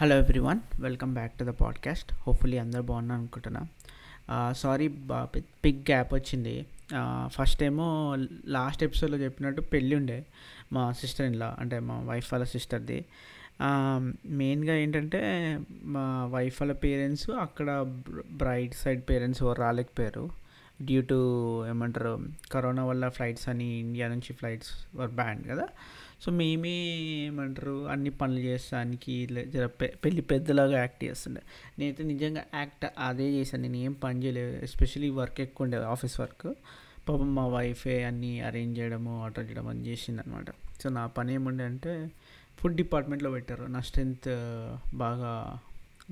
Hello everyone welcome back to the podcast hopefully అందరు బాగున్నా అనుకుంటున్నా. సారీ బా బిగ్ గ్యాప్ వచ్చింది. ఫస్ట్ ఏమో లాస్ట్ ఎపిసోడ్లో చెప్పినట్టు పెళ్ళి ఉండే మా సిస్టర్ ఇన్లా అంటే మా వైఫ్ వాళ్ళ సిస్టర్ది మెయిన్గా ఏంటంటే మా వైఫ్ వాళ్ళ పేరెంట్స్ అక్కడ బ్రైట్ సైడ్ పేరెంట్స్ ఎవరు రాలేకపోయారు. డ్యూ టు ఏమంటారు కరోనా వల్ల ఫ్లైట్స్ అని ఇండియా నుంచి ఫ్లైట్స్ వర్ బ్యాండ్ కదా. సో మేమే ఏమంటారు అన్ని పనులు చేస్తానికి జర పెళ్ళి పెద్దలాగా యాక్ట్ చేస్తుండే. నేనైతే నిజంగా యాక్ట్ అదే చేశాను. నేను ఏం పని చేయలేదు. ఎస్పెషలీ వర్క్ ఎక్కువ ఉండేది ఆఫీస్ వర్క్. పాపం మా వైఫే అన్నీ అరేంజ్ చేయడము ఆర్డర్ చేయడం అని చేసింది అనమాట సో నా పని ఏముండే అంటే ఫుడ్ డిపార్ట్మెంట్లో పెట్టారు. నా స్ట్రెంత్ బాగా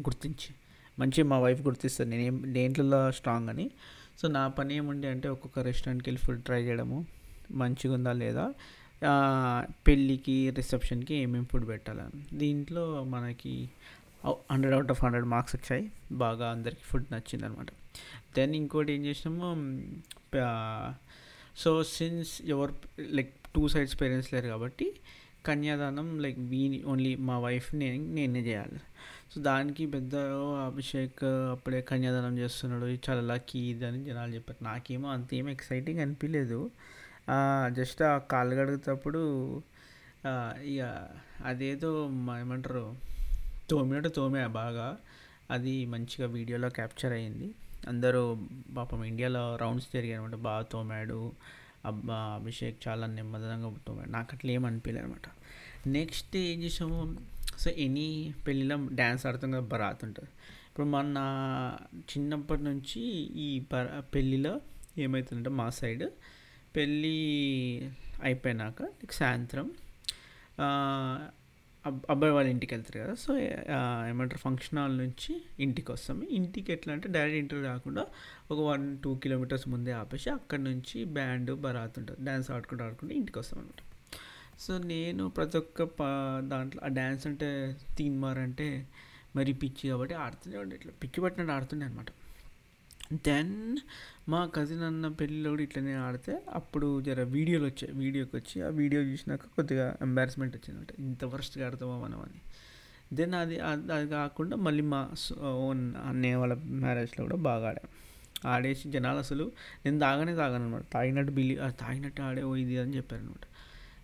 గుర్తించి. మంచిగా మా వైఫ్ గుర్తిస్తుంది. నేను దేంట్లో స్ట్రాంగ్ అని. సో నా పని ఏముండే అంటే ఒక్కొక్క రెస్టారెంట్కి వెళ్ళి ఫుడ్ ట్రై చేయడము. మంచిగా ఉందా లేదా? పెళ్ళికి రిసెప్షన్కి ఏమేమి ఫుడ్ పెట్టాలని. దీంట్లో మనకి hundred out of hundred marks వచ్చాయి. బాగా అందరికి ఫుడ్ నచ్చింది అనమాట దెన్ ఇంకోటి ఏం చేసినాము సో సిన్స్ ఎవరు లైక్ టూ సైడ్స్ పేరెంట్స్ లేరు కాబట్టి కన్యాదానం లైక్ వీ ఓన్లీ మా వైఫ్ నేను నేనే చేయాలి. సో దానికి పెద్ద అభిషేక్ అప్పుడే కన్యాదానం చేస్తున్నాడు. చాలా లక్కీ ఇది అని జనాలు చెప్పారు. నాకేమో అంతేం ఎక్సైటింగ్ అనిపించలేదు జస్ట్ ఆ కాళ్ళు కడుగుతప్పుడు ఇక అదేదో ఏమంటారు తోమినట్టు తోమే బాగా. అది మంచిగా వీడియోలో క్యాప్చర్ అయ్యింది. అందరూ పాపం ఇండియాలో రౌండ్స్ జరిగాయి అనమాట బాగా తోమాడు అబ్బా అభిషేక్ చాలా నెమ్మదంగా తోమాడు. నాకు అట్లా ఏం అనిపించలేదు అనమాట నెక్స్ట్ ఏం చేసాము సో ఎనీ పెళ్ళిలో డ్యాన్స్ ఆడుతాం కదా బరాత్ ఉంటుంది. ఇప్పుడు మన చిన్నప్పటి నుంచి ఈ బ పెళ్ళిలో ఏమవుతుందంటే మా సైడ్ పెళ్ళి అయిపోయినాక సాయంత్రం అబ్బాయి వాళ్ళ ఇంటికి వెళ్తారు కదా. సో ఏమంటారు ఫంక్షన్ హాల్ నుంచి ఇంటికి వస్తాము. ఇంటికి ఎట్లా అంటే డైరెక్ట్ ఇంటర్ కాకుండా ఒక వన్ టూ కిలోమీటర్స్ ముందే ఆపేసి అక్కడ నుంచి బ్యాండ్ బరాత్ ఉంటుంది. డ్యాన్స్ ఆడుకుంటూ ఆడుకుంటూ ఇంటికి వస్తాం అనమాట సో నేను ప్రతి ఒక్క దాంట్లో ఆ డ్యాన్స్ అంటే థీమ్ మార్ అంటే మరి పిచ్చి కాబట్టి ఆడుతూనే ఉండే. ఇట్లా పిచ్చి పట్టినట్టు ఆడుతుండే అనమాట దెన్ మా కజిన్ అన్న పెళ్ళిలో కూడా ఇట్లనే ఆడితే అప్పుడు జర వీడియోలు వచ్చాయి వీడియోకి వచ్చి ఆ వీడియో చూసినాక కొద్దిగా ఎంబారస్మెంట్ వచ్చింది అంటే ఇంత వరస్ట్గా ఆడతామా మనం అని. దెన్ అది అది కాకుండా మళ్ళీ మా ఓన్ అన్నయ్య వాళ్ళ మ్యారేజ్లో కూడా బాగా ఆడాం. ఆడేసి జనాలు అసలు నేను తాగానే తాగాను అనమాట తాగినట్టు బిల్లి తాగినట్టు ఆడే ఓ ఇది అని చెప్పారు అనమాట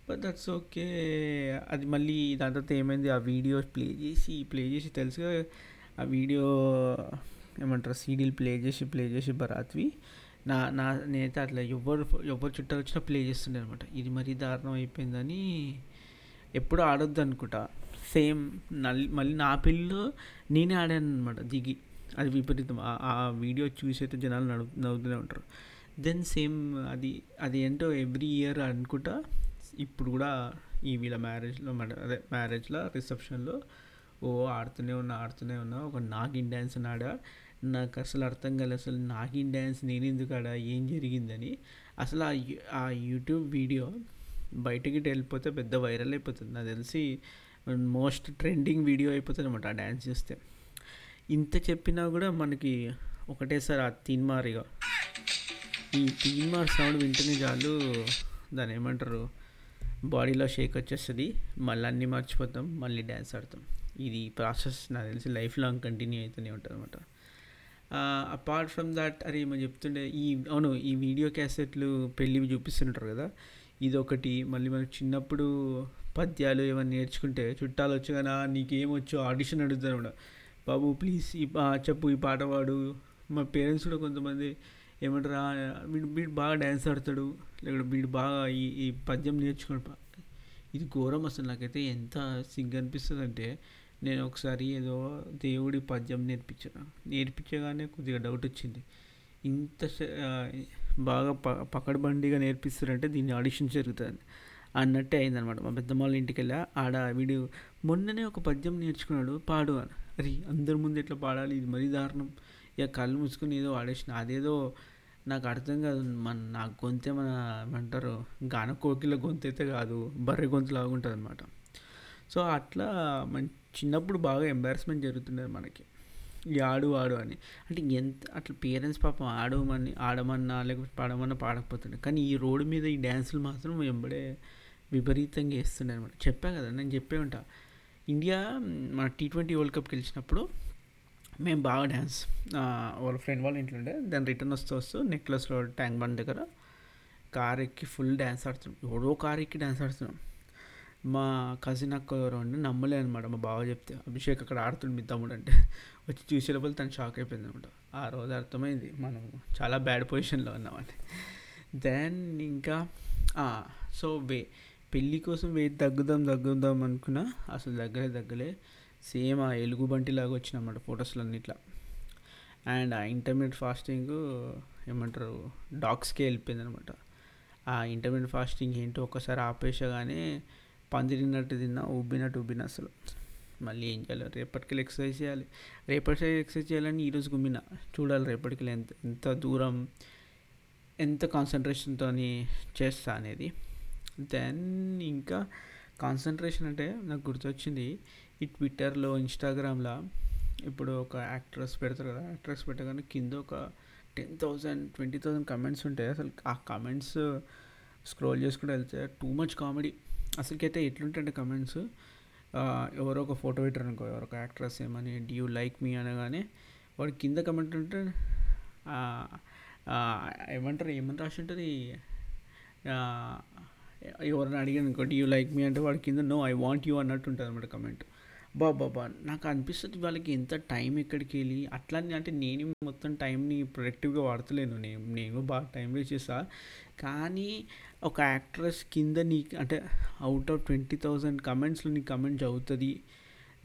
బట్ దట్స్ ఓకే అది మళ్ళీ దాని తర్వాత ఏమైంది? ఆ వీడియో ప్లే చేసి ప్లే చేసి తెలుసుగా ఆ వీడియో ఏమంటారు సీడీలు ప్లే చేసి ప్లే చేసి బరాత్వి. నా నా నేనైతే అట్లా ఎవరు ఎవరు చుట్టాలు వచ్చినా ప్లే చేస్తుండే అనమాట ఇది మరీ దారుణం అయిపోయిందని ఎప్పుడు ఆడొద్దు అనుకుంటా. సేమ్ మళ్ళీ నా పెళ్ళిలో నేనే ఆడాను అనమాట దిగి. అది విపరీతం. ఆ వీడియో చూసి అయితే జనాలు నడు నవ్వుతూనే ఉంటారు. దెన్ సేమ్ అది అది ఏంటో ఎవ్రీ ఇయర్ అనుకుంటా. ఇప్పుడు కూడా ఈ వీళ్ళ మ్యారేజ్లో అదే మ్యారేజ్లో రిసెప్షన్లో ఓ ఆడుతూనే ఉన్నా ఆడుతూనే ఉన్నా. ఒక నాగిన్ డ్యాన్స్ అని ఆడా. నాకు అసలు అర్థం కాలేదు అసలు నాగిన్ డ్యాన్స్ నేను ఎందుకు ఆడా ఏం జరిగిందని. అసలు ఆ యూట్యూబ్ వీడియో బయటకి వెళ్ళిపోతే పెద్ద వైరల్ అయిపోతుంది. నాకు తెలిసి మోస్ట్ ట్రెండింగ్ వీడియో అయిపోతుంది అనమాట ఆ డ్యాన్స్ చూస్తే. ఇంత చెప్పినా కూడా మనకి ఒకటేసారి ఆ తీన్మారిగా ఈ తీన్మార్ సౌండ్ వింటేనే చాలు దాని ఏమంటారు? బాడీలో షేక్ వచ్చేస్తుంది. మళ్ళీ అన్నీ మర్చిపోతాం. మళ్ళీ డ్యాన్స్ ఆడతాం. ఇది ప్రాసెస్ నాకు తెలిసి లైఫ్ లాంగ్ కంటిన్యూ అవుతూనే ఉంటుంది అనమాట అపార్ట్ ఫ్రమ్ దట్ అరే ఏమో చెప్తుండే ఈ అవును ఈ వీడియో క్యాసెట్లు పెళ్ళివి చూపిస్తుంటారు కదా ఇది ఒకటి మళ్ళీ మనకు చిన్నప్పుడు పద్యాలు ఏమైనా నేర్చుకుంటే చుట్టాలు వచ్చగానే నీకేమొచ్చు? ఆడిషన్ అడుగుతాను కూడా. బాబు ప్లీజ్ ఈ చెప్పు ఈ పాట పాడు. మా పేరెంట్స్ కూడా కొంతమంది ఏమంటారు వీడు వీడు బాగా డ్యాన్స్ ఆడతాడు లేకపోతే వీడు బాగా ఈ ఈ పద్యం నేర్చుకోడు ఇది ఘోరం అసలు. నాకైతే ఎంత సిగ్గు అనిపిస్తుంది అంటే నేను ఒకసారి ఏదో దేవుడి పద్యం నేర్పించాను. నేర్పించగానే కొద్దిగా డౌట్ వచ్చింది. ఇంత బాగా ప పకడ్బండిగా నేర్పిస్తారంటే దీన్ని ఆడిషన్ జరుగుతుంది అన్నట్టే అయిందనమాట మా పెద్దమ్మ ఇంటికి వెళ్ళా ఆడ వీడు మొన్ననే ఒక పద్యం నేర్చుకున్నాడు పాడు అని. అరే అందరి ముందు ఎట్లా పాడాలి? ఇది మరీ దారుణం. ఇక కళ్ళు మూసుకుని ఏదో ఆడేసిన. అదేదో నాకు అర్థం కాదు. మన నా గొంతే మన ఏమంటారు? గాన కోకిల గొంతు అయితే కాదు బర్రె గొంతు లాగుంటుంది అనమాట సో అట్లా మన చిన్నప్పుడు బాగా ఎంబారస్మెంట్ జరుగుతుండేది మనకి. ఈ ఆడు ఆడు అని. అంటే ఎంత అట్లా పేరెంట్స్ పాపం ఆడమని ఆడమన్నా లేకపోతే పాడమన్నా పాడకపోతుండే. కానీ ఈ రోడ్డు మీద ఈ డ్యాన్సులు మాత్రం వెంబడే విపరీతంగా వేస్తుండే అనమాట. చెప్పా కదా నేను చెప్పే ఉంటా. ఇండియా మన టీ ట్వంటీ వరల్డ్ కప్ గెలిచినప్పుడు మేము బాగా డ్యాన్స్ వాళ్ళ ఫ్రెండ్ వాళ్ళ ఇంట్లో ఉండే. దాని రిటర్న్ వస్తూ వస్తూ నెక్లెస్లో ట్యాంక్ బండ్ దగ్గర కార్ ఎక్కి ఫుల్ డ్యాన్స్ ఆడుతున్నాం. ఎవడో కార్ ఎక్కి డ్యాన్స్ ఆడుతున్నాం. మా కజిన్ అక్క ఎవరో ఉండి నమ్మలే అనమాట మా బావ చెప్తే అభిషేక్ అక్కడ ఆడుతుండు మీ తమ్ముడు అంటే వచ్చి చూసే లోపల తను షాక్ అయిపోయింది అనమాట ఆ రోజు అర్థమైంది మనం చాలా బ్యాడ్ పొజిషన్లో ఉన్నామని దెన్ ఇంకా సో వే పెళ్ళి కోసం వెయిట్ తగ్గుదాం తగ్గుదాం అనుకున్నా అసలు దగ్గరే దగ్గలే సేమ్ ఆ ఎలుగు బంటిలాగా వచ్చిన ఫొటోస్లో అన్నిట్లా. అండ్ ఆ ఇంటర్మీడియట్ ఫాస్టింగ్ ఏమంటారు డాగ్స్కే వెళ్ళిపోయింది అనమాట ఆ ఇంటర్మీడియట్ ఫాస్టింగ్ ఏంటో ఒక్కసారి ఆపేసగానే పందిరినట్టు తిన్నా ఉబ్బినట్టు ఉబ్బిన అసలు. మళ్ళీ ఏం చేయాలి? రేపటికి ఎక్సర్సైజ్ చేయాలి. రేపటి ఎక్సర్సైజ్ చేయాలని ఈరోజు గుమ్మిన. చూడాలి రేపటికి ఎంత ఎంత దూరం ఎంత కాన్సన్ట్రేషన్తో చేస్తా అనేది. దెన్ ఇంకా కాన్సన్ట్రేషన్ అంటే నాకు గుర్తొచ్చింది ఈ ట్విట్టర్లో ఇన్స్టాగ్రామ్లో ఇప్పుడు ఒక యాక్ట్రెస్ పెడతారు కదా యాక్ట్రెస్ పెట్టగానే కింద ఒక ten thousand twenty thousand comments ఉంటాయి. అసలు ఆ కమెంట్స్ స్క్రోల్ చేసుకుంటూ వెళ్తే టూ మచ్ కామెడీ అసలుకైతే ఎట్లుంటాయంటే కమెంట్స్ ఎవరో ఒక ఫోటో పెట్టారు అనుకో ఎవరో ఒక యాక్ట్రెస్ ఏమని డి యూ లైక్ మీ అనగానే వాడు కింద కమెంట్ ఉంటే ఏమంటారు ఏమని రాసి ఉంటుంది? ఎవరిని అడిగాను అనుకో డి యూ లైక్ మీ అంటే వాడి కింద నో ఐ వాంట్ యూ అన్నట్టు ఉంటుంది అనమాట కమెంట్ బాబా నాకు అనిపిస్తుంది వాళ్ళకి ఎంత టైం ఎక్కడికి వెళ్ళి అట్లానే అంటే నేను మొత్తం టైంని ప్రొడక్టివ్గా వాడతలేను. నేను నేను బాగా టైం వేస్ట్ చేస్తా. కానీ ఒక యాక్ట్రెస్ కింద నీ అంటే అవుట్ ఆఫ్ ట్వంటీ థౌజండ్ కమెంట్స్లో నీ కమెంట్ చదువుతుంది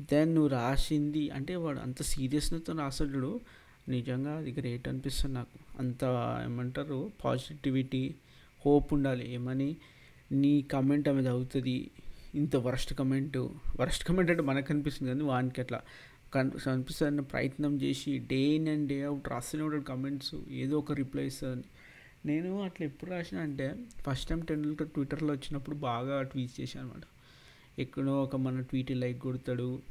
దెన్ నువ్వు రాసింది అంటే వాడు అంత సీరియస్నెస్తో రాసాడు నిజంగా అది గ్రేట్ అనిపిస్తుంది నాకు. అంత ఏమంటారు? పాజిటివిటీ హోప్ ఉండాలి. ఏమని? నీ కమెంట్ ఆమె చదువుతుంది ఇంత వరస్ట్ కమెంట్ వరస్ట్ కమెంట్ అంటే మనకు అనిపిస్తుంది కానీ వానికి అట్లా కనిపిస్తుందని కనిపిస్తుంది ప్రయత్నం చేసి day in and day out రాస్తూనే ఉంటాడు కమెంట్స్ ఏదో ఒక రిప్లై ఇస్తుందని నేను అట్లా ఎప్పుడు రాసిన అంటే ఫస్ట్ టైం టెండూల్కర్ ట్విట్టర్లో వచ్చినప్పుడు బాగా ట్వీట్ చేశాను అనమాట ఎక్కడో ఒక మన ట్వీట్ లైక్ కొడతాడు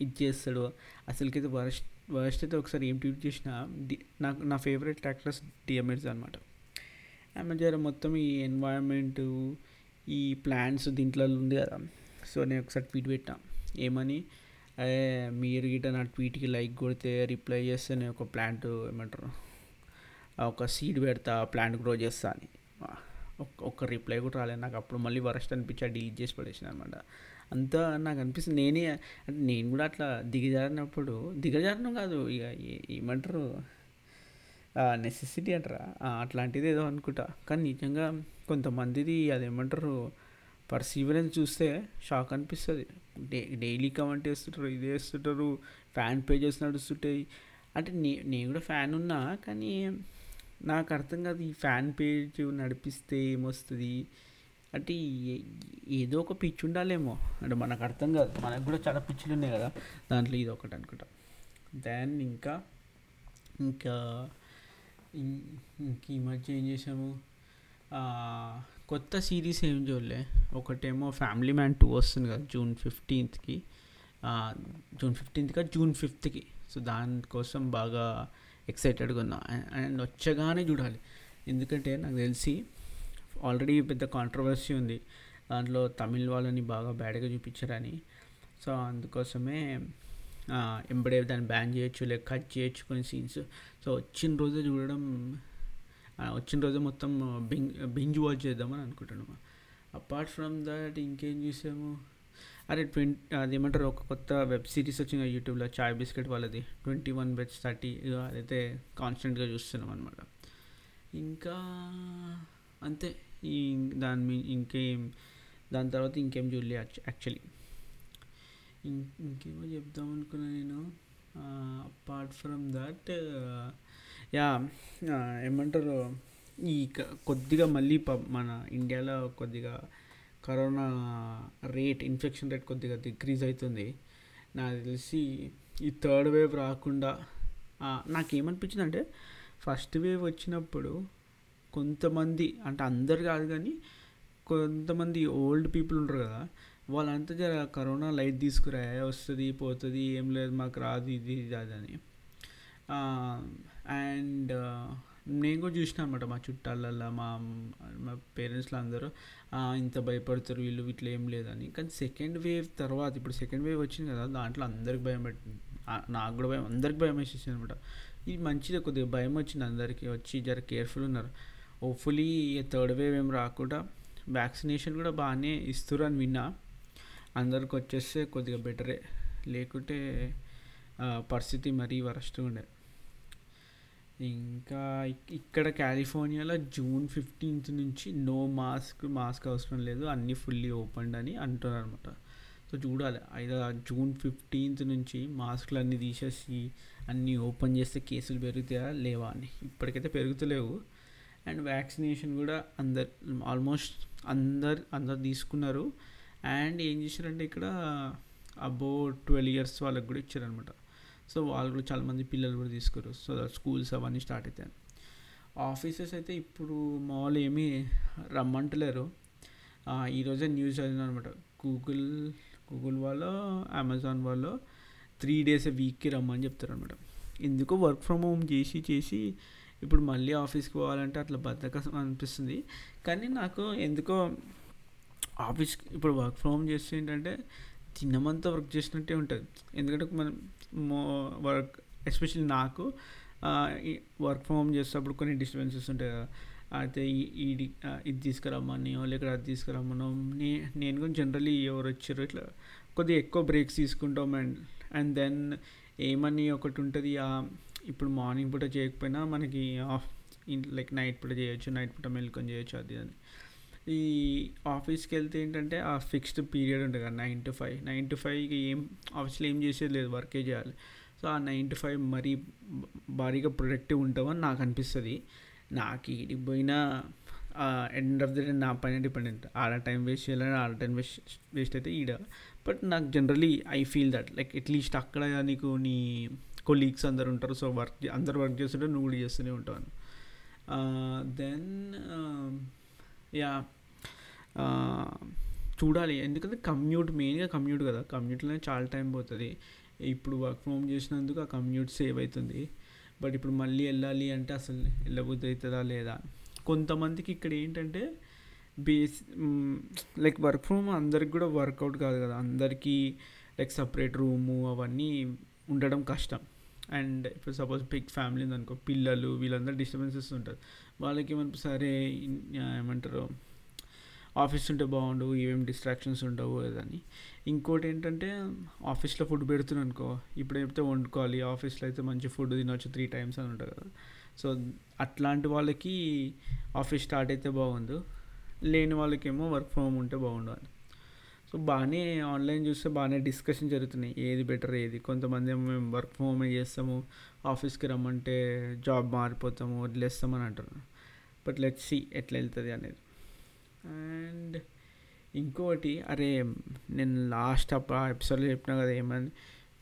ఇది చేస్తాడు. అసలుకైతే వరస్ట్ వరస్ట్ అయితే ఒకసారి ఏం ట్వీట్ చేసినా నాకు నా ఫేవరెట్ యాక్ట్రెస్ డిఎంఎడ్స్ అనమాట ఆమె జర మొత్తం ఈ ఎన్వైరన్మెంటు ఈ ప్లాంట్స్ దీంట్లో ఉంది కదా. సో నేను ఒకసారి ట్వీట్ పెట్టాను. ఏమని? అదే మీరు గిట్ట నా ట్వీట్కి లైక్ కొడితే రిప్లై చేస్తే నేను ఒక ప్లాంట్ ఏమంటారు? ఒక సీడ్ పెడతా ప్లాంట్ గ్రో చేస్తా అని. ఒక్క రిప్లై కూడా రాలేదు. నాకు అప్పుడు మళ్ళీ వరస్ట్ అనిపించి డిలీట్ చేసి పడేసిన అనమాట అంతా నాకు అనిపిస్తుంది. నేనే అంటే నేను కూడా అట్లా దిగజారినప్పుడు దిగజారడం కాదు ఇక ఏమంటారు? నెసెసిటీ అంటారా? అట్లాంటిది ఏదో అనుకుంటా. కానీ నిజంగా కొంతమందిది అదేమంటారు పర్సీవరెన్స్ చూస్తే షాక్ అనిపిస్తుంది. డే డైలీ కమెంట్ వేస్తుంటారు ఇది వేస్తుంటారు ఫ్యాన్ పేజెస్ నడుస్తుంటాయి. అంటే నే నేను కూడా ఫ్యాన్ ఉన్నా కానీ నాకు అర్థం కాదు ఈ ఫ్యాన్ పేజ్ నడిపిస్తే ఏమొస్తుంది? అంటే ఏదో ఒక పిచ్చి ఉండాలేమో. అంటే మనకు అర్థం కాదు. మనకు కూడా చాలా పిచ్చులు ఉన్నాయి కదా. దాంట్లో ఇది ఒకటి అనుకుంటా. దెన్ ఇంకా ఇంకా ఈ మధ్య ఏం చేసాము కొత్త సిరీస్ ఏం చూడలే. ఒకటేమో ఫ్యామిలీ మ్యాన్ టూ వస్తుంది కదా జూన్ ఫిఫ్టీన్త్కి జూన్ ఫిఫ్టీన్త్గా జూన్ ఫిఫ్త్కి సో దానికోసం బాగా ఎక్సైటెడ్గా ఉన్నా. అండ్ వచ్చగానే చూడాలి. ఎందుకంటే నాకు తెలిసి ఆల్రెడీ పెద్ద కాంట్రవర్సీ ఉంది. దాంట్లో తమిళ్ వాళ్ళని బాగా బ్యాడ్గా చూపించారని. సో అందుకోసమే ఎంబడే దాన్ని బ్యాన్ చేయొచ్చు లేక కట్ చేయొచ్చు కొన్ని సీన్స్ సో వచ్చిన రోజే చూడడం వచ్చిన రోజే మొత్తం బింగ్ బింజ్ వాచ్ చేద్దామని అనుకుంటున్నాము అపార్ట్ ఫ్రమ్ దట్ ఇంకేం చూసాము? అరే ట్వంటీ అదేమంటారు ఒక కొత్త వెబ్ సిరీస్ వచ్చింది యూట్యూబ్లో చాయ్ బిస్కెట్ వాళ్ళది. ట్వంటీ వన్ బెచ్ థర్టీ అదైతే కాన్స్టెంట్గా చూస్తున్నాం అనమాట ఇంకా అంతే. ఈ దాని మీ ఇంకేం దాని తర్వాత ఇంకేం చూడలే యాక్చువల్లీ ఇంకేమో చెప్దాం అనుకున్నా నేను. అపార్ట్ ఫ్రమ్ దట్ యా ఏమంటారు ఈ కొద్దిగా మళ్ళీ మన ఇండియాలో కొద్దిగా కరోనా రేట్ ఇన్ఫెక్షన్ రేట్ కొద్దిగా డిక్రీజ్ అవుతుంది నాకు తెలిసి ఈ థర్డ్ వేవ్ రాకుండా నాకేమనిపించింది అంటే ఫస్ట్ వేవ్ వచ్చినప్పుడు కొంతమంది అంటే అందరు కాదు కానీ కొంతమంది ఓల్డ్ పీపుల్ ఉంటారు కదా వాళ్ళంతా జర కరోనా లైట్ తీసుకురా వస్తుంది పోతుంది ఏం లేదు మాకు రాదు ఇది అది అని. అండ్ నేను కూడా చూసిన అనమాట మా చుట్టాలల్లో మా మా పేరెంట్స్లో అందరూ. ఇంత భయపడతారు వీళ్ళు ఇట్లా ఏం లేదని. కానీ సెకండ్ వేవ్ తర్వాత ఇప్పుడు సెకండ్ వేవ్ వచ్చింది కదా దాంట్లో అందరికి భయం పెట్టింది నాకు కూడా భయం అందరికి భయం వేసేసింది అనమాట ఇది మంచిదే కొద్దిగా భయం వచ్చింది అందరికీ వచ్చి జర కేర్ఫుల్ ఉన్నారు. హోప్ఫుల్లీ థర్డ్ వేవ్ ఏం రాకుండా వ్యాక్సినేషన్ కూడా బాగానే ఇస్తారు అని విన్నా. అందరికి వచ్చేస్తే కొద్దిగా బెటరే. లేకుంటే పరిస్థితి మరీ వరస్ట్ ఉండే ఇంకా ఇక్కడ కాలిఫోర్నియాలో జూన్ ఫిఫ్టీన్త్ నుంచి నో మాస్క్ మాస్క్ అవసరం లేదు. అన్నీ ఫుల్లీ ఓపెన్ అని అంటున్నారు అనమాట సో చూడాలి. అయితే జూన్ ఫిఫ్టీన్త్ నుంచి మాస్క్లు అన్నీ తీసేసి అన్నీ ఓపెన్ చేస్తే కేసులు పెరుగుతాయా లేవా అని. ఇప్పటికైతే పెరుగుతలేవు. అండ్ వ్యాక్సినేషన్ కూడా అందరు ఆల్మోస్ట్ అందరు అందరు తీసుకున్నారు. అండ్ ఏం చేశారంటే ఇక్కడ అబో ట్వెల్వ్ ఇయర్స్ వాళ్ళకి కూడా ఇచ్చారనమాట సో వాళ్ళు కూడా చాలామంది పిల్లలు కూడా తీసుకురు. సో స్కూల్స్ అవన్నీ స్టార్ట్ అవుతాయి ఆఫీసెస్ అయితే ఇప్పుడు మాల్ ఏమీ రమ్మంటలేరు. ఈరోజే న్యూస్ చదివిన అనమాట గూగుల్ గూగుల్ వాళ్ళు అమెజాన్ వాళ్ళు త్రీ డేస్ వీక్కి రమ్మని చెప్తారనమాట ఎందుకో వర్క్ ఫ్రమ్ హోమ్ చేసి చేసి ఇప్పుడు మళ్ళీ ఆఫీస్కి పోవాలంటే అట్లా బద్దకం అనిపిస్తుంది. కానీ నాకు ఎందుకో ఆఫీస్ ఇప్పుడు వర్క్ ఫ్రమ్ హోమ్ చేస్తే ఏంటంటే తినమంతా వర్క్ చేసినట్టే ఉంటుంది. ఎందుకంటే మనం మో వర్క్ ఎస్పెషల్లీ నాకు వర్క్ ఫ్రమ్ హోమ్ చేసేటప్పుడు కొన్ని డిస్టర్బెన్సెస్ ఉంటాయి కదా. అయితే ఈ- ఇది ఇది తీసుకురమ్మనియో లేకపోతే అది తీసుకురమ్మనో నే నేను కూడా జనరలీ ఎవరు వచ్చారో ఇట్లా కొద్దిగా ఎక్కువ బ్రేక్స్ తీసుకుంటాం అండ్ అండ్ దెన్ ఏమని ఒకటి ఉంటుంది ఇప్పుడు మార్నింగ్ పూట చేయకపోయినా మనకి ఆఫ్ లైక్ నైట్ పూట చేయొచ్చు నైట్ పూట మెల్కొని చేయొచ్చు అది అని ఈ ఆఫీస్కి వెళ్తే ఏంటంటే ఆ ఫిక్స్డ్ పీరియడ్ ఉంటుంది కదా nine to five. Nine to ఫైవ్కి ఏం ఆఫీస్లో ఏం చేసేది లేదు వర్కే చేయాలి. సో ఆ నైన్ టు ఫైవ్ మరీ భారీగా ప్రొడక్టివ్ ఉంటామని నాకు అనిపిస్తుంది. నాకు ఈడికి పోయినా ఎండ్ ఆఫ్ ది డే నా పైన డిపెండెంట్. ఆడ టైం వేస్ట్ చేయాలని ఆడ టైం వేస్ట్ వేస్ట్ అయితే ఈడ. బట్ నాకు generally I feel that like at least అక్కడ నీకు నీ కొలీగ్స్ అందరు ఉంటారు. సో వర్క్ అందరు వర్క్ చేస్తుంటే నువ్వు కూడా చేస్తూనే ఉంటావు. Then yeah. చూడాలి. ఎందుకంటే కమ్యూట్ మెయిన్గా కమ్యూట్ కదా. కమ్యూట్లోనే చాలా టైం పోతుంది. ఇప్పుడు వర్క్ ఫ్రమ్ హోమ్ చేసినందుకు ఆ కమ్యూట్ సేవ్ అవుతుంది బట్ ఇప్పుడు మళ్ళీ వెళ్ళాలి అంటే అసలు వెళ్ళబుద్ధి అవుతుందా లేదా? కొంతమందికి ఇక్కడ ఏంటంటే బేస్ లైక్ వర్క్ ఫ్రమ్ అందరికి కూడా వర్కౌట్ కాదు కదా. అందరికీ లైక్ సపరేట్ రూము అవన్నీ ఉండడం కష్టం. అండ్ ఇప్పుడు సపోజ్ బిగ్ ఫ్యామిలీ అనుకో పిల్లలు వీళ్ళందరూ డిస్టర్బెన్సెస్ ఉంటారు. వాళ్ళకి మనం సరే ఏమంటారు? ఆఫీస్ ఉంటే బాగుండు ఏమేమి డిస్ట్రాక్షన్స్ ఉండవు అని. ఇంకోటి ఏంటంటే ఆఫీస్లో ఫుడ్ పెడుతున్నాను అనుకో ఇప్పుడు చెప్తే వండుకోవాలి ఆఫీస్లో అయితే మంచి ఫుడ్ తినొచ్చు త్రీ టైమ్స్ అని ఉంటుంది కదా. సో అట్లాంటి వాళ్ళకి ఆఫీస్ స్టార్ట్ అయితే బాగుండు. లేని వాళ్ళకేమో వర్క్ ఫ్రమ్ హోమ్ ఉంటే బాగుండు అని. సో బాగానే ఆన్లైన్ చూస్తే బాగానే డిస్కషన్ జరుగుతున్నాయి. ఏది బెటర్ ఏది? కొంతమంది ఏమో మేము వర్క్ ఫ్రమ్ హోమే చేస్తాము ఆఫీస్కి రమ్మంటే జాబ్ మారిపోతాము వదిలేస్తామని అంటున్నారు. బట్ లెట్ సి ఎట్లా వెళ్తుంది అనేది. అండ్ ఇంకోటి అరే నేను లాస్ట్ అప్పుడు ఆ ఎపిసోడ్లో చెప్పినా కదా ఏమని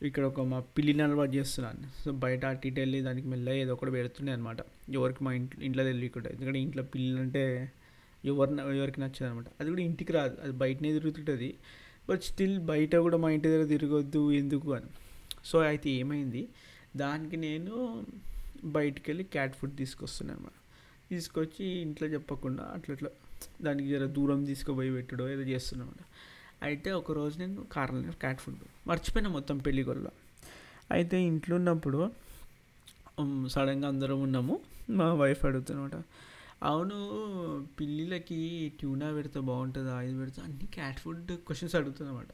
ఇక్కడ ఒక మా పిల్లిని అలవాటు చేస్తున్నాను. సో బయట అటు ఇటు వెళ్ళి దానికి మెల్ల ఏదో ఒకటి పెడుతుండే అనమాట ఎవరికి మా ఇంట్లో ఇంట్లో తెలియకుండా. ఎందుకంటే ఇంట్లో పిల్లలు అంటే ఎవరి ఎవరికి నచ్చదు అనమాట అది కూడా ఇంటికి రాదు. అది బయటనే తిరుగుతుంటుంది. బట్ స్టిల్ బయట కూడా మా ఇంటి దగ్గర తిరగొద్దు ఎందుకు అని. సో అయితే ఏమైంది దానికి నేను బయటికి వెళ్ళి క్యాట్ ఫుడ్ తీసుకొస్తున్నాను అనమాట తీసుకొచ్చి ఇంట్లో చెప్పకుండా అట్లా అట్లా దానికి జర దూరం తీసుకుపోయి పెట్టడో ఏదో చేస్తున్నాను అయితే ఒకరోజు నేను కారణం క్యాట్ ఫుడ్ మర్చిపోయినా మొత్తం పెళ్ళి అయితే ఇంట్లో ఉన్నప్పుడు సడన్గా అందరం ఉన్నాము. మా వైఫ్ అడుగుతున్నమాట అవును పిల్లిలకి ట్యూనా పెడితే బాగుంటుందా? ఇది పెడితే అన్ని క్యాట్ ఫుడ్ క్వశ్చన్స్ అడుగుతున్నమాట.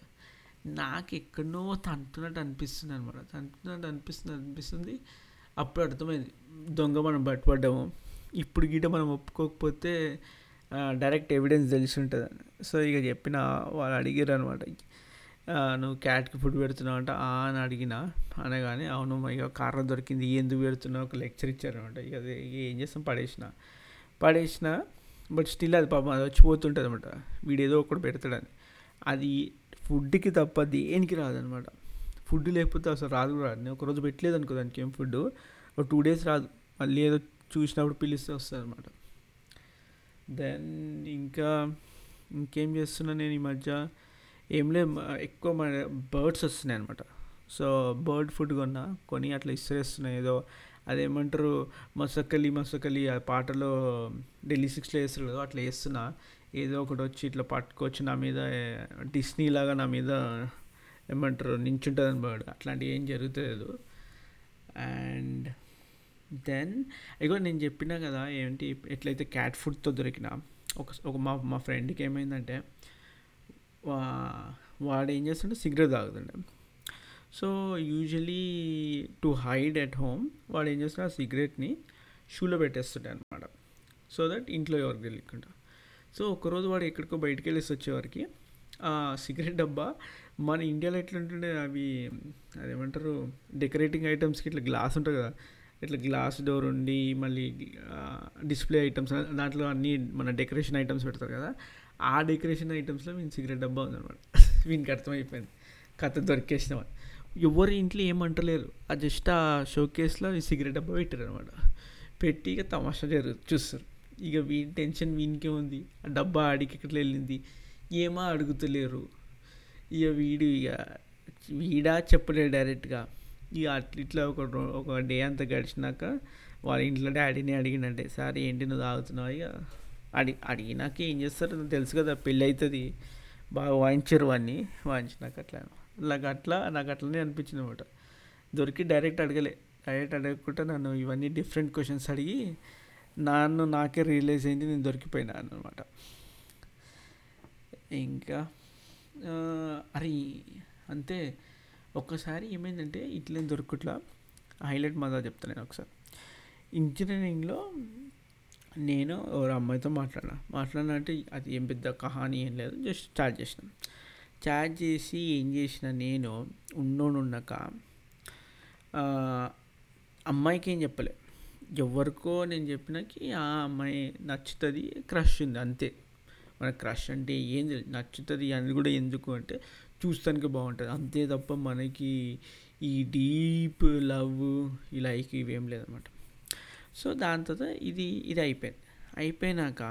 నాకు ఎక్కడనో తంటున్నట్టు అనిపిస్తుంది అనమాట తంటున్నట్టు అనిపిస్తుంది అనిపిస్తుంది. అప్పుడు అర్థమైంది. దొంగ మనం పట్టుబడ్డాము ఇప్పుడు గిట మనం ఒప్పుకోకపోతే డైరెక్ట్ ఎవిడెన్స్ తెలిసి ఉంటుంది సో ఇక చెప్పిన వాళ్ళు అడిగారు అనమాట నువ్వు క్యాట్కి ఫుడ్ పెడుతున్నావు అంటే. ఆ అని అడిగిన అనగానే అవును ఇక కారణం దొరికింది ఎందుకు పెడుతున్నావు? ఒక లెక్చర్ ఇచ్చారనమాట. ఇక అది ఏం చేస్తాం? పడేసిన. పడేసిన బట్ స్టిల్ అది పాపం అది వచ్చిపోతుంటుంది అనమాట వీడు ఏదో ఒకటి పెడతాడని. అది ఫుడ్కి తప్ప దేనికి రాదనమాట. ఫుడ్ లేకపోతే అసలు రాదు కూడా. రాదు నేను ఒకరోజు పెట్టలేదు అనుకో దానికి ఏం ఫుడ్ ఒక టూ డేస్ రాదు. మళ్ళీ ఏదో చూసినప్పుడు పిలిస్తే వస్తుంది అనమాట దెన్ ఇంకా ఇంకేం చేస్తున్నా నేను ఈ మధ్య? ఏం లేదు ఎక్కువ బర్డ్స్ వస్తున్నాయి అనమాట సో బర్డ్ ఫుడ్ కొన్నా కొని అట్లా ఇస్తేస్తున్నా ఏదో అదేమంటారు మసకలి మసకలి ఆ పాటలో ఢిల్లీ సిక్స్లో వేస్తారు కదా అట్లా వేస్తున్నా ఏదో ఒకటి వచ్చి ఇట్లా పట్టుకొచ్చి నా మీద డిస్నీ లాగా నా మీద ఏమంటారు నించుంటుంది బర్డ్. అట్లాంటివి ఏం జరుగుతుంది అండ్ దెన్ ఇగో నేను చెప్పినా కదా ఏంటి ఎట్లయితే క్యాట్ ఫుడ్తో దొరికిన ఒక ఒక మా మా ఫ్రెండ్కి ఏమైందంటే వాడు ఏం చేస్తుండే cigarette తాగుతుండే. So usually to hide at home వాడు ఏం చేస్తున్నా ఆ సిగరెట్ని షూలో పెట్టేస్తుండే అనమాట సో దట్ ఇంట్లో ఎవరికి తెలియకుండా. సో ఒకరోజు వాడు ఎక్కడికో బయటికి వెళ్ళేసి వచ్చేవారికి ఆ సిగరెట్ డబ్బా మన ఇండియాలో ఎట్లుంటుండే అవి అదేమంటారు డెకరేటింగ్ ఐటమ్స్కి ఇట్లా గ్లాస్ ఉంటుంది కదా ఇట్లా గ్లాస్ డోర్ ఉండి మళ్ళీ డిస్ప్లే ఐటమ్స్ దాంట్లో అన్ని మన డెకరేషన్ ఐటమ్స్ పెడతారు కదా ఆ డెకరేషన్ ఐటమ్స్లో వీని సిగరెట్ డబ్బా ఉందన్నమాట. వీనికి అర్థమైపోయింది. కథ దొరికేసిన ఎవరి ఇంట్లో ఏమంటలేరు. ఆ జస్ట్ ఆ షోకేస్లో ఈ సిగరెట్ డబ్బా పెట్టారు అనమాట పెట్టి ఇక తమాషా జరుగు చూస్తారు. ఇక వీని టెన్షన్ వీనికే ఉంది. ఆ డబ్బా ఆడికి ఇక్కడ వెళ్ళింది. ఏమో అడుగుతలేరు. ఇక వీడు ఇక వీడా చెప్పలేడు డైరెక్ట్గా. ఇక అట్లా ఇట్లా ఒక ఒక డే అంతా గడిచినాక వాళ్ళ ఇంట్లో డాడీని అడిగినంటే సార్ ఏంటి నువ్వు తాగుతున్నావు? ఇక అడి అడిగినాక ఏం చేస్తారు? తెలుసు కదా పెళ్ళి అవుతుంది బాగా వాయించారు వాడిని వాయించినాక అట్లా. నాకు అట్లా నాకు అట్లనే అనిపించింది అనమాట దొరికి డైరెక్ట్ అడగలే. డైరెక్ట్ అడగకుండా నన్ను ఇవన్నీ డిఫరెంట్ క్వశ్చన్స్ అడిగి నన్ను నాకే రియలైజ్ అయింది నేను దొరికిపోయినా అనమాట ఇంకా అరే అంతే. ఒక్కసారి ఏమైందంటే ఇట్లా దొరుకుట్లా హైలైట్ మజా చెప్తాను నేను ఒకసారి. ఇంజనీరింగ్లో నేను ఎవరు అమ్మాయితో మాట్లాడినా. మాట్లాడినా అంటే అది ఏం పెద్ద కహాని ఏం లేదు జస్ట్ చాట్ చేసినాం. చాట్ చేసి ఏం చేసిన నేను ఉండోనున్నాక అమ్మాయికి ఏం చెప్పలే. ఎవరికో నేను చెప్పినకి ఆ అమ్మాయి నచ్చుతుంది క్రష్ ఉంది అంతే. మన క్రష్ అంటే ఏం నచ్చుతుంది అని కూడా ఎందుకు అంటే చూస్తానికి బాగుంటుంది. అంతే తప్ప మనకి ఈ డీప్ లవ్ ఈ లైక్ ఇవేం లేదన్నమాట. సో దాని తర్వాత ఇది ఇది అయిపోయింది. అయిపోయినాక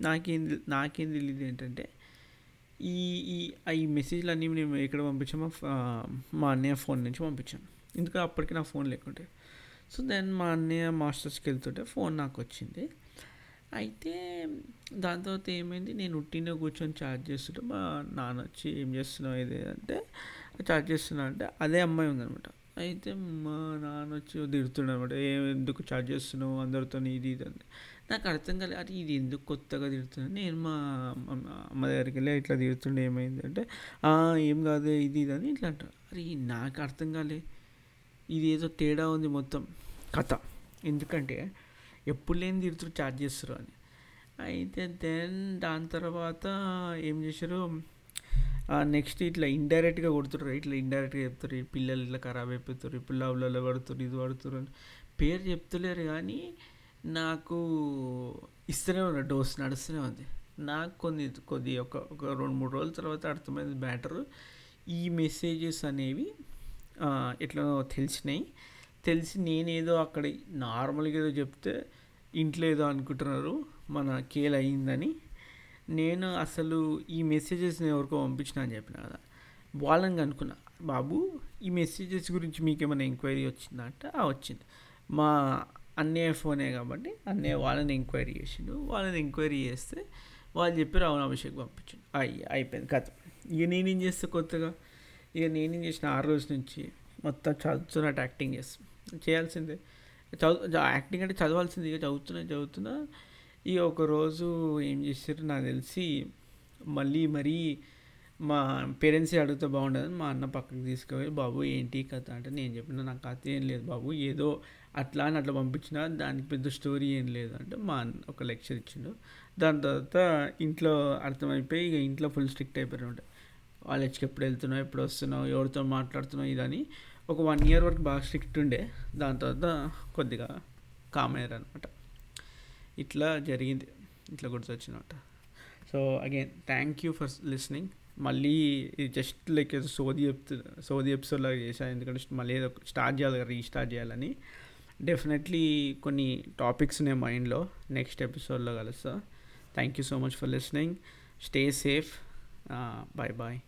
నాకేం నాకేం తెలియదు ఏంటంటే ఈ ఈ ఈ మెసేజ్లు అన్నీ నేను ఎక్కడ పంపించామో మా అన్నయ్య ఫోన్ నుంచి పంపించాను. ఎందుకంటే అప్పటికి నా ఫోన్ లేకుంటే సో దెన్ మా అన్నయ్య మాస్టర్స్కి వెళ్తుంటే ఫోన్ నాకు వచ్చింది అయితే దాని తర్వాత ఏమైంది నేను ఉట్టిన కూర్చొని చార్జ్ చేస్తుంటే మా నాన్న వచ్చి ఏం చేస్తున్నావు ఇది అంటే చార్జ్ చేస్తున్నా అంటే అదే అమ్మాయి ఉందనమాట అయితే మా నాన్న వచ్చి తిడుతుండే అనమాట ఎందుకు చార్జ్ చేస్తున్నావు? అందరితో ఇది ఇది అని నాకు అర్థం కాలేదు అది ఇది ఎందుకు కొత్తగా తిడుతున్నా నేను మా అమ్మ దగ్గరికి వెళ్ళి ఇట్లా తిడుతుండే ఏమైంది అంటే ఏం కాదు ఇది ఇది అని ఇట్లా అంటారు. అరే నాకు అర్థం కాలే. ఇది ఏదో తేడా ఉంది మొత్తం. కథ. ఎందుకంటే ఎప్పుడు లేని తిడుతురు చార్జ్ చేస్తారు అని. అయితే దెన్ దాని తర్వాత ఏం చేశారు? నెక్స్ట్ ఇట్లా ఇండైరెక్ట్గా కొడుతుర్రు ఇట్లా ఇండైరెక్ట్గా చెప్తారు ఈ పిల్లలు ఇట్లా ఖరాబ్ అయిపోతారు ఇప్పుడు లవ్లలో పడుతున్నారు ఇది పడుతున్నారు అని. పేరు చెప్తలేరు కానీ నాకు ఇస్తూనే ఉన్నా డోస్ నడుస్తూనే ఉంది. నాకు కొన్ని కొద్ది ఒక ఒక రెండు మూడు రోజుల తర్వాత అర్థమైంది బ్యాటరు ఈ మెసేజెస్ అనేవి ఎట్లా తెలిసినాయి. తెలిసి నేనేదో అక్కడ నార్మల్గా ఏదో చెప్తే ఇంట్లో ఏదో అనుకుంటున్నారు మన కేల్ అయ్యిందని. నేను అసలు ఈ మెసేజెస్ని ఎవరికో పంపించిన అని చెప్పిన కదా వాళ్ళని అనుకున్నా. బాబు ఈ మెసేజెస్ గురించి మీకు ఏమైనా ఎంక్వైరీ వచ్చిందా? అంటే వచ్చింది. మా అన్నయ్య ఫోనే కాబట్టి అన్నయ్య వాళ్ళని ఎంక్వైరీ చేసిండు. వాళ్ళని ఎంక్వైరీ చేస్తే వాళ్ళు చెప్పారు అవును అభిషేక్ పంపించండి. అయ్యి అయిపోయింది కథ. ఇక నేనేం చేస్తే కొత్తగా? ఇక నేనేం చేసిన? ఆ రోజు నుంచి మొత్తం చదువుతున్నట్టు యాక్టింగ్ చేస్తాను చేయాల్సిందే. చదువు యాక్టింగ్ అంటే చదవాల్సింది. ఇక చదువుతున్నా చదువుతున్నా. ఇక ఒకరోజు ఏం చేశారు నాకు తెలిసి మళ్ళీ మరీ మా పేరెంట్స్ అడిగితే బాగుండదని మా అన్న పక్కకి తీసుకుపోయి బాబు ఏంటి కథ? అంటే నేను చెప్పిన నాకు కథ ఏం లేదు బాబు. ఏదో అట్లా అని అట్లా పంపించిన దానికి పెద్ద స్టోరీ ఏం లేదు. అంటే మా అన్న ఒక లెక్చర్ ఇచ్చిండు. దాని తర్వాత ఇంట్లో అర్థమైపోయి ఇక ఇంట్లో ఫుల్ స్ట్రిక్ట్ అయిపోయారు కాలేజ్కి ఎప్పుడు వెళ్తున్నావు? ఎప్పుడు వస్తున్నావు? ఎవరితో మాట్లాడుతున్నావు? ఇదని. ఒక వన్ ఇయర్ వరకు బాగా స్ట్రిక్ట్ ఉండే. దాని తర్వాత కొద్దిగా కామ్ అయ్యారు అనమాట ఇట్లా జరిగింది. ఇట్లా గుర్తొచ్చినమాట so again thank you for listening మళ్ళీ ఇది జస్ట్ లైక్ సోది చెప్తు సోది ఎపిసోడ్ లాగా చేశాను ఎందుకంటే మళ్ళీ ఏదో స్టార్ట్ చేయాలి కదా రీస్టార్ట్ చేయాలని. డెఫినెట్లీ కొన్ని టాపిక్స్ ఉన్నాయి మైండ్లో నెక్స్ట్ ఎపిసోడ్లో కలుస్తా. Thank you so much for listening stay safe bye bye